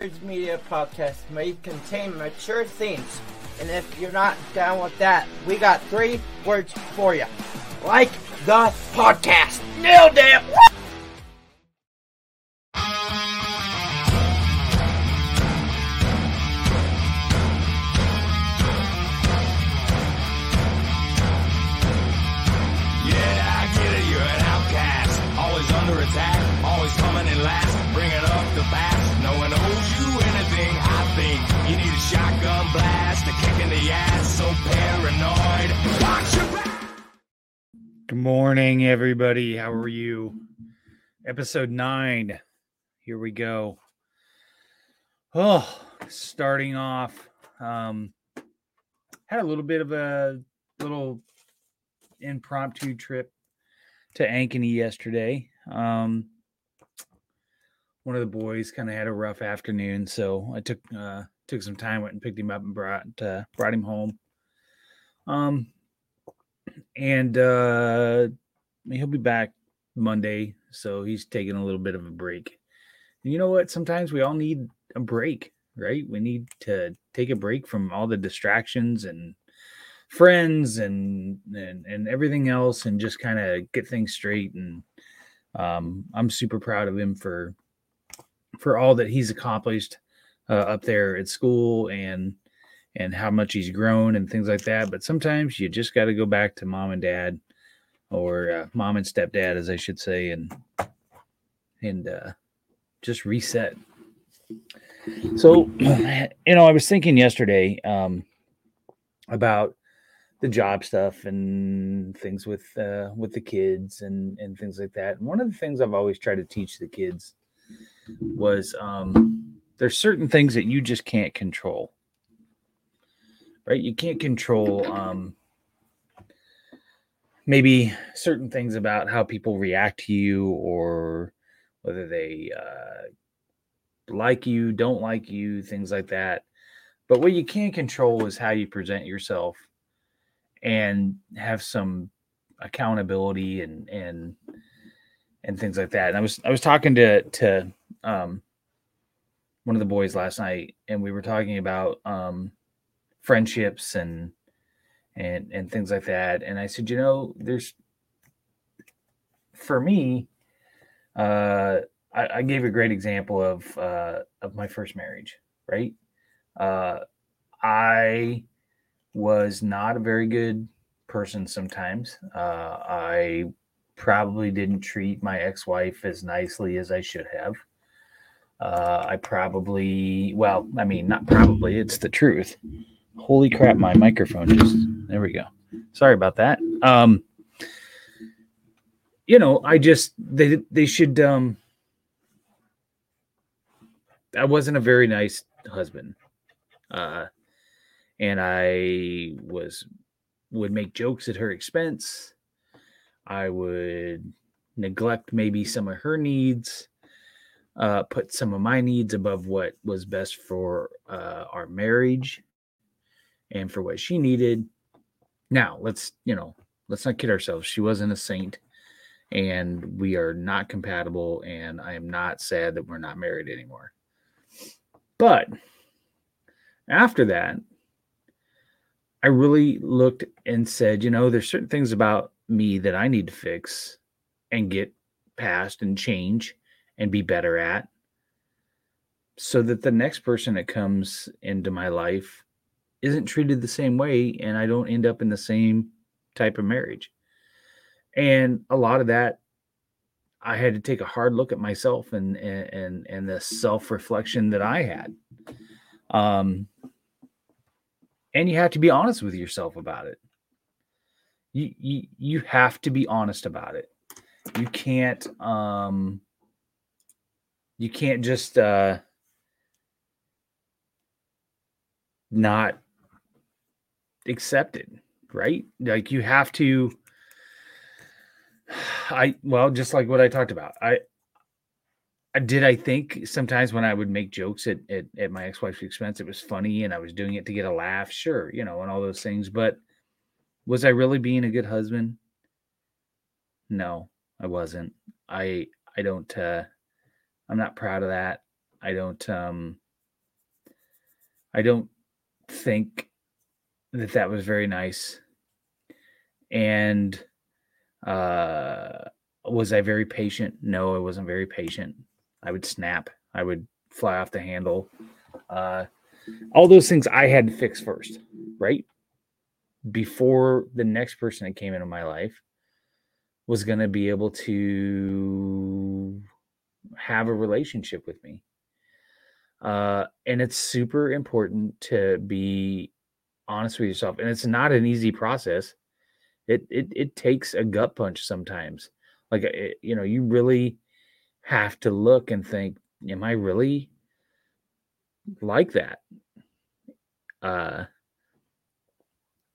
Beards Media podcast may contain mature themes, and if you're not down with that, we got three words for you. Like the podcast. Nailed it! Good morning, everybody. How are you? Episode nine. Here we go. Oh, starting off. Um, had a little bit of a little impromptu trip to Ankeny yesterday. Um, one of the boys kind of had a rough afternoon, so I took uh, took some time, went and picked him up and brought uh, brought him home. Um, and uh he'll be back Monday, so he's taking a little bit of a break. And you know what? Sometimes we all need a break, right? We need to take a break from all the distractions and friends and and, and everything else and just kind of get things straight and um I'm super proud of him for for all that he's accomplished uh, up there at school and and how much he's grown and things like that. But sometimes you just got to go back to mom and dad, or uh, mom and stepdad, as I should say, and and uh, just reset. So, you know, I was thinking yesterday um, about the job stuff and things with uh, with the kids and and things like that. And one of the things I've always tried to teach the kids was um, there's certain things that you just can't control right? You can't control um, maybe certain things about how people react to you or whether they uh, like you, don't like you, things like that. But what you can control is how you present yourself and have some accountability and and and things like that. And I was I was talking to to um, one of the boys last night, and we were talking about um, friendships and and and things like that. And i said you know there's for me uh i, I gave a great example of uh of my first marriage right? Uh i was not a very good person sometimes. Uh i probably didn't treat my ex-wife as nicely as i should have. Uh, I probably, well, I mean, not probably, it's the truth. Holy crap, my microphone just there we go. Sorry about that. Um you know, I just they they should um I wasn't a very nice husband. Uh and I was would make jokes at her expense. I would neglect maybe some of her needs, uh, put some of my needs above what was best for uh, our marriage and for what she needed. Now, let's, you know, let's not kid ourselves. She wasn't a saint and we are not compatible and I am not sad that we're not married anymore. But after that, I really looked and said, you know, there's certain things about me that I need to fix and get past and change and be better at so that the next person that comes into my life isn't treated the same way and I don't end up in the same type of marriage. And a lot of that I had to take a hard look at myself and and and the self-reflection that I had. Um and you have to be honest with yourself about it. You you you have to be honest about it. You can't um you can't just uh not accepted, right? Like you have to I well, just like what I talked about. I did I think sometimes when I would make jokes at, at, at my ex-wife's expense, it was funny and I was doing it to get a laugh, sure, you know, and all those things. But was I really being a good husband? No, I wasn't. I I don't uh I'm not proud of that. I don't um I don't think that that was very nice. And uh, was I very patient? No, I wasn't very patient. I would snap. I would fly off the handle. Uh, all those things I had to fix first, right? Before the next person that came into my life was going to be able to have a relationship with me. Uh, and it's super important to be honest with yourself. And it's not an easy process. It it it takes a gut punch sometimes. Like it, eh, you know, you really have to look and think, am I really like that? Uh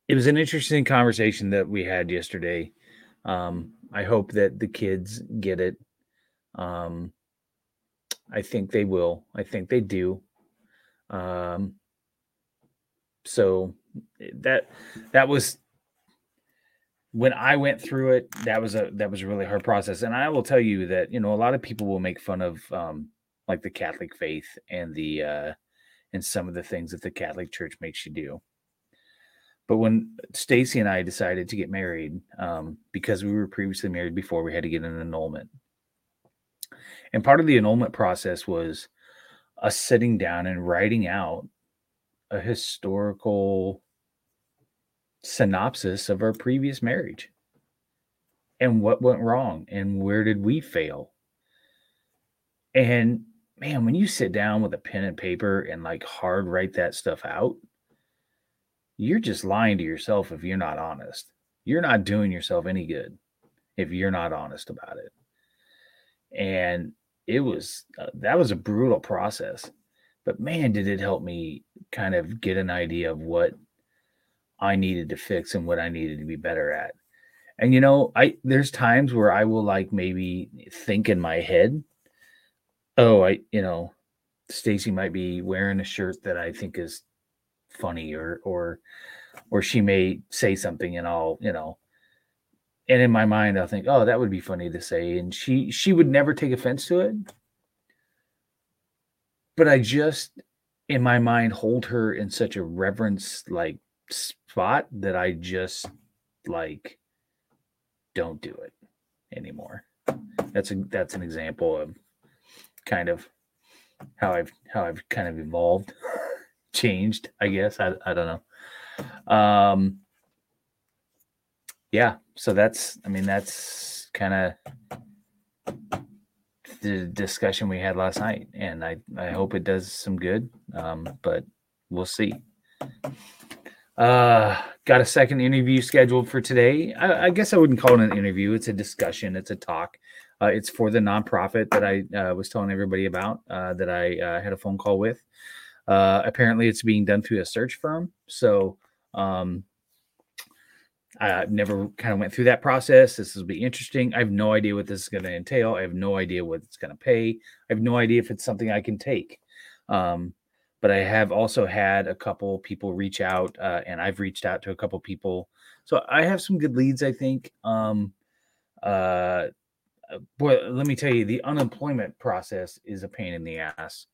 it was an interesting conversation that we had yesterday. Um, I hope that the kids get it. Um, I think they will. I think they do. Um, so that that was when I went through it. That was a that was a really hard process, and I will tell you that you know a lot of people will make fun of um, like the Catholic faith and the uh, and some of the things that the Catholic Church makes you do. But when Stacy and I decided to get married, um, because we were previously married before, we had to get an annulment. And part of the annulment process was us sitting down and writing out a historical synopsis of our previous marriage and what went wrong and where did we fail. And man, when you sit down with a pen and paper and like hard write that stuff out, you're just lying to yourself if you're not honest. You're not doing yourself any good if you're not honest about it. And it was uh, that was a brutal process but man did it help me kind of get an idea of what i needed to fix and what i needed to be better at. And you know i there's times where i will like maybe think in my head oh i you know stacy might be wearing a shirt that i think is funny or or or she may say something and i'll you know and in my mind i'll think oh that would be funny to say and she she would never take offense to it. But i just in my mind hold her in such a reverence like spot that i just like don't do it anymore. That's a that's an example of kind of how i've how i've kind of evolved changed i guess. I, I don't know. Um yeah so that's i mean that's kind of the discussion we had last night and i i hope it does some good um but we'll see uh got a second interview scheduled for today I, I, guess i wouldn't call it an interview it's a discussion it's a talk uh, it's for the nonprofit that i uh, was telling everybody about uh, that i uh, had a phone call with uh, apparently it's being done through a search firm so um, I've never kind of went through that process. This will be interesting. I have no idea what this is going to entail. I have no idea what it's going to pay. I have no idea if it's something I can take. Um, but I have also had a couple people reach out, uh, and I've reached out to a couple people. So I have some good leads, I think. Um, uh, boy, let me tell you, the unemployment process is a pain in the ass.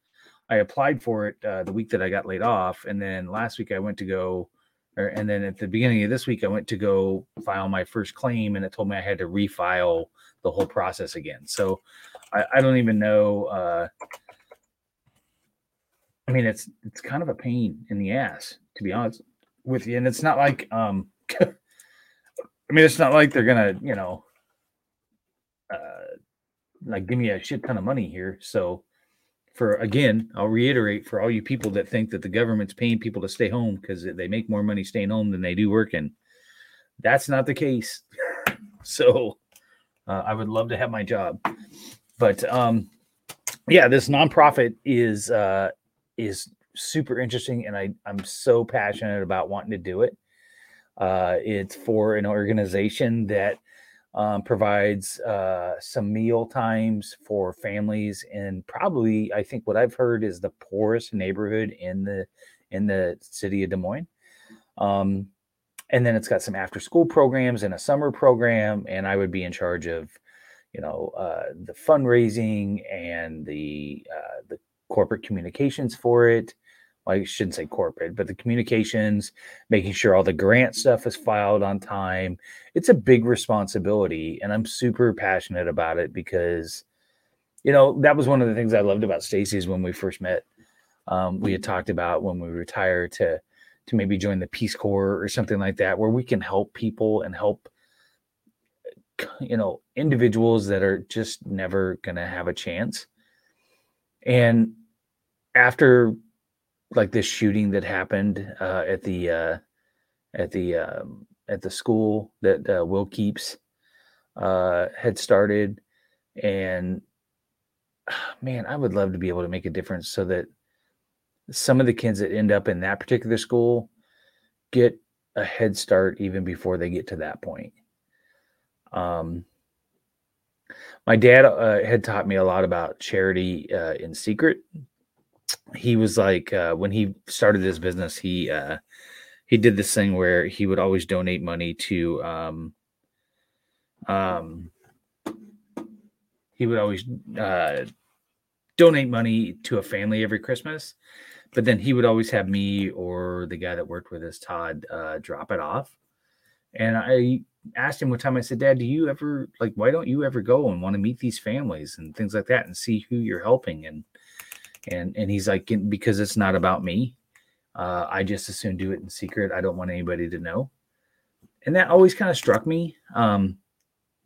I applied for it uh, the week that I got laid off, and then last week I went to go or, and then at the beginning of this week, I went to go file my first claim, and it told me I had to refile the whole process again. So I, I don't even know. Uh, I mean, it's it's kind of a pain in the ass, to be honest with you. And it's not like, um, I mean, it's not like they're gonna, you know, uh, like give me a shit ton of money here. So for again, I'll reiterate for all you people that think that the government's paying people to stay home because they make more money staying home than they do working. That's not the case. So uh, I would love to have my job, but um, yeah, this nonprofit is uh, is super interesting, and I I'm so passionate about wanting to do it. Uh, it's for an organization that um, provides uh, some meal times for families and probably i think what i've heard is the poorest neighborhood in the in the city of des moines um, and then it's got some after school programs and a summer program and i would be in charge of you know uh, the fundraising and the uh, the corporate communications for it well, I shouldn't say corporate, but the communications, making sure all the grant stuff is filed on time. It's a big responsibility. And I'm super passionate about it because, you know, that was one of the things I loved about Stacy's when we first met. Um, we had talked about when we retire to to maybe join the Peace Corps or something like that, where we can help people and help you know individuals that are just never going to have a chance and after like this shooting that happened uh, at the uh, at the um, at the school that uh, Will Keeps uh, had started, and man, I would love to be able to make a difference so that some of the kids that end up in that particular school get a head start even before they get to that point. Um, my dad uh, had taught me a lot about charity uh, in secret. He was like uh, when he started his business, he uh, he did this thing where he would always donate money to um, um, he would always uh, donate money to a family every Christmas, but then he would always have me or the guy that worked with us, Todd, uh, drop it off. And I asked him one time, I said, Dad, do you ever like why don't you ever go and want to meet these families and things like that and see who you're helping? And and and he's like, because it's not about me. Uh, I just as soon do it in secret. I don't want anybody to know. And that always kind of struck me. Um,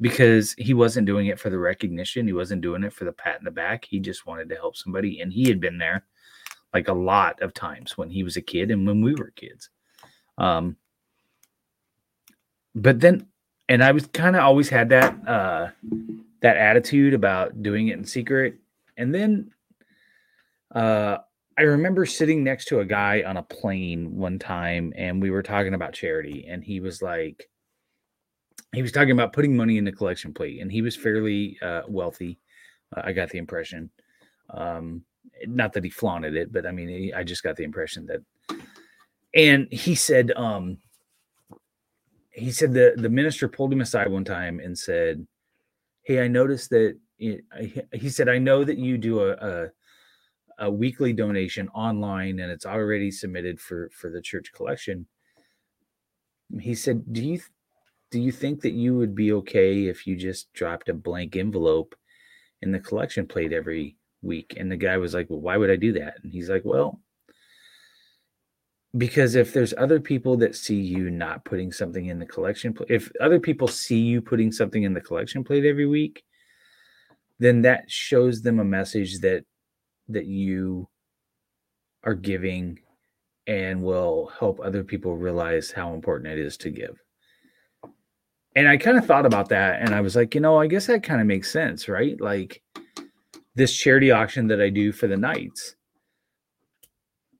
because he wasn't doing it for the recognition. He wasn't doing it for the pat in the back. He just wanted to help somebody. And he had been there like a lot of times when he was a kid and when we were kids. Um, but then and I was kind of always had that uh that attitude about doing it in secret. And then uh I remember sitting next to a guy on a plane one time and we were talking about charity and he was like he was talking about putting money in the collection plate and he was fairly uh wealthy. Uh, I got the impression um not that he flaunted it, but I mean he, I just got the impression that and he said um he said the the minister pulled him aside one time and said, "Hey, I noticed that." He said, "I know that you do a, a a weekly donation online, and it's already submitted for for the church collection." He said, "Do you do you think that you would be okay if you just dropped a blank envelope in the collection plate every week?" And the guy was like, "Well, why would I do that?" And he's like, "Well." because if there's other people that see you not putting something in the collection plate if other people see you putting something in the collection plate every week then that shows them a message that that you are giving and will help other people realize how important it is to give and i kind of thought about that and i was like you know i guess that kind of makes sense right like this charity auction that i do for the knights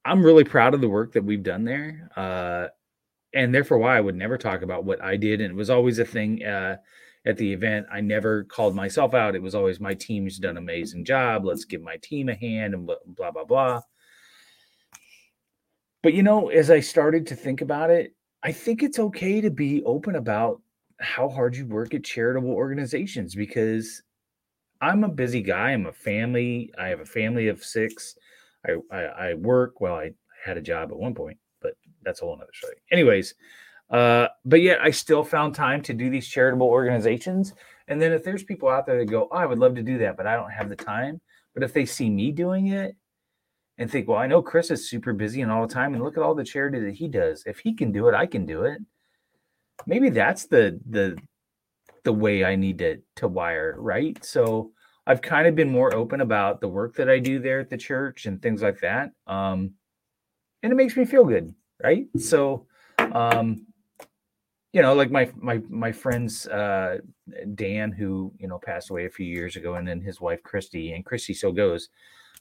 I'm really proud of the work that we've done there. Uh, and therefore, why I would never talk about what I did. And it was always a thing uh, at the event. I never called myself out. It was always my team's done an amazing job. Let's give my team a hand and blah, blah, blah. But, you know, as I started to think about it, I think it's okay to be open about how hard you work at charitable organizations because I'm a busy guy. I'm a family. I have a family of six. I, I, I work. Well, I had a job at one point, but that's a whole other story. Anyways, uh, but yet I still found time to do these charitable organizations. And then if there's people out there that go, oh, I would love to do that, but I don't have the time. But if they see me doing it and think, well, I know Chris is super busy and all the time, and look at all the charity that he does. If he can do it, I can do it. Maybe that's the the the way I need to to wire, right? So I've kind of been more open about the work that I do there at the church and things like that. Um, and it makes me feel good, right? So, um, you know, like my my my friends uh, Dan, who you know passed away a few years ago, and then his wife Christy, and Christy still goes.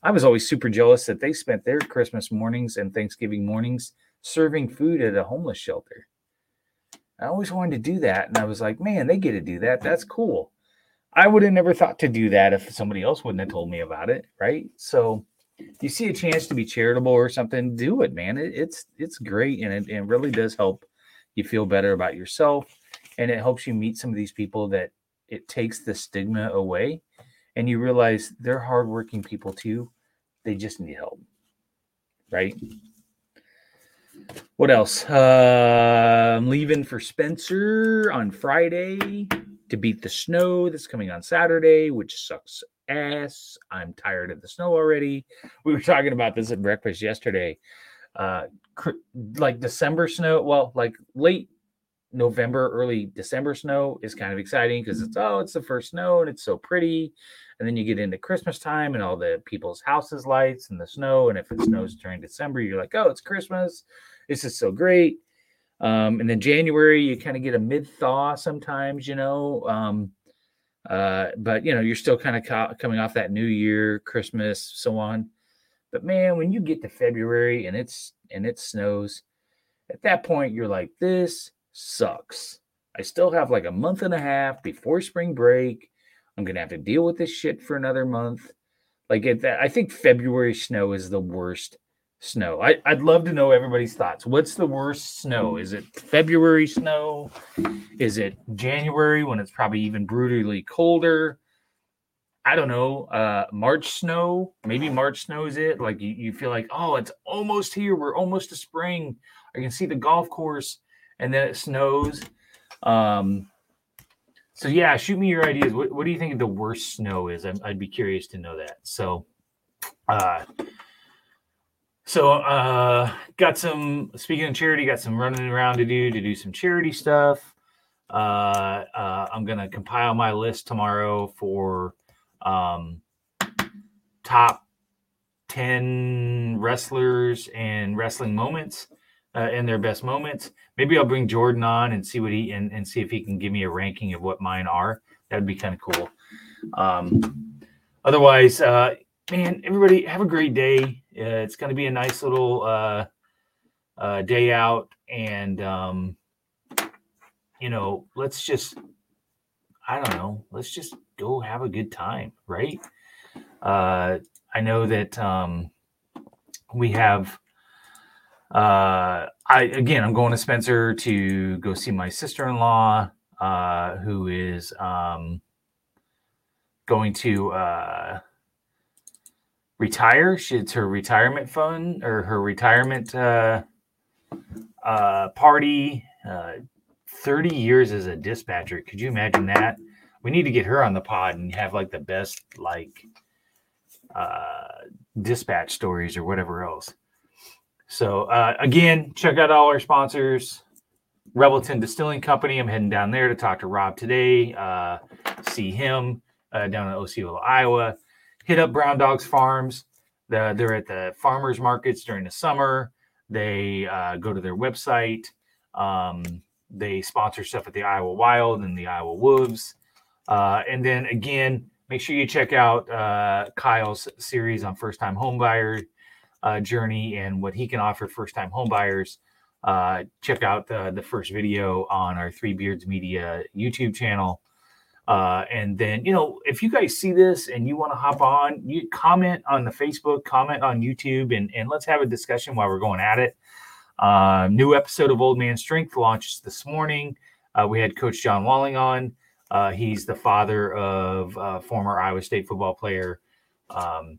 I was always super jealous that they spent their Christmas mornings and Thanksgiving mornings serving food at a homeless shelter. I always wanted to do that, and I was like, man, they get to do that. That's cool. I would have never thought to do that if somebody else wouldn't have told me about it, right? So you see a chance to be charitable or something, do it, man. It, it's it's great and it, it really does help you feel better about yourself and it helps you meet some of these people that it takes the stigma away and you realize they're hardworking people too. They just need help. right? What else? Uh, I'm leaving for Spencer on Friday to beat the snow that's coming on Saturday, which sucks ass. I'm tired of the snow already. We were talking about this at breakfast yesterday. Uh, cr- like December snow, well, like late November, early December snow is kind of exciting because it's oh, it's the first snow and it's so pretty. And then you get into Christmas time and all the people's houses lights and the snow. And if it snows during December, you're like, oh, it's Christmas. This is so great. Um, and then January, you kind of get a mid thaw sometimes, you know. Um, uh, but you know, you're still kind of co- coming off that New Year, Christmas, so on. But man, when you get to February and it's and it snows, at that point you're like, this sucks. I still have like a month and a half before spring break. I'm gonna have to deal with this shit for another month. Like at that, I think February snow is the worst snow. I, I'd love to know everybody's thoughts. What's the worst snow? Is it February snow? Is it January when it's probably even brutally colder? I don't know. Uh, March snow, maybe March snow is it. Like you, you feel like, oh, it's almost here. We're almost to spring. I can see the golf course, and then it snows. Um, so yeah, shoot me your ideas. What, what do you think the worst snow is? I'd, I'd be curious to know that. So, uh, so uh got some speaking of charity, got some running around to do to do some charity stuff. Uh, uh I'm gonna compile my list tomorrow for um top 10 wrestlers and wrestling moments uh, and their best moments. Maybe I'll bring Jordan on and see what he and, and see if he can give me a ranking of what mine are. That'd be kind of cool. Um, otherwise, uh, man, everybody have a great day. Uh, it's going to be a nice little uh, uh, day out, and um, you know, let's just I don't know, let's just go have a good time, right? Uh, I know that um, we have. Uh, I again, I'm going to Spencer to go see my sister-in-law, uh, who is um, going to uh, retire. She, it's her retirement fund or her retirement uh, uh, party. Uh, 30 years as a dispatcher. Could you imagine that? We need to get her on the pod and have like the best like uh, dispatch stories or whatever else. So uh, again, check out all our sponsors. Revelton Distilling Company. I'm heading down there to talk to Rob today. Uh, see him uh, down in Osceola, Iowa. Hit up Brown Dogs Farms. The, they're at the farmers markets during the summer. They uh, go to their website. Um, they sponsor stuff at the Iowa Wild and the Iowa Wolves. Uh, and then again, make sure you check out uh, Kyle's series on first time homebuyer uh, journey and what he can offer first time homebuyers. Uh, check out the, the first video on our Three Beards Media YouTube channel. Uh, and then, you know, if you guys see this and you want to hop on, you comment on the Facebook, comment on YouTube, and, and let's have a discussion while we're going at it. Uh, new episode of Old Man Strength launches this morning. Uh, we had Coach John Walling on. Uh, he's the father of uh, former Iowa State football player um,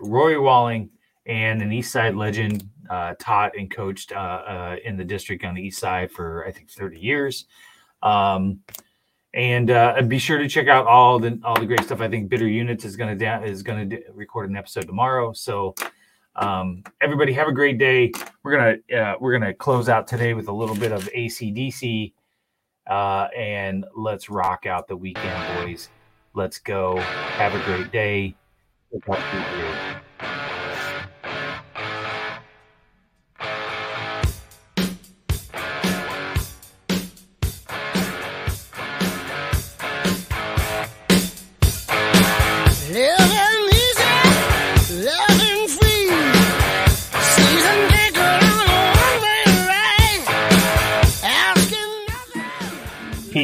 Rory Walling and an East Side legend, uh, taught and coached uh, in the district on the East Side for I think 30 years. Um, and be sure to check out all the all the great stuff. I think Bitter Units is going to da- is going to record an episode tomorrow. So um, everybody have a great day. We're gonna uh, we're gonna close out today with a little bit of ACDC, uh, and let's rock out the weekend, boys. Let's go. Have a great day.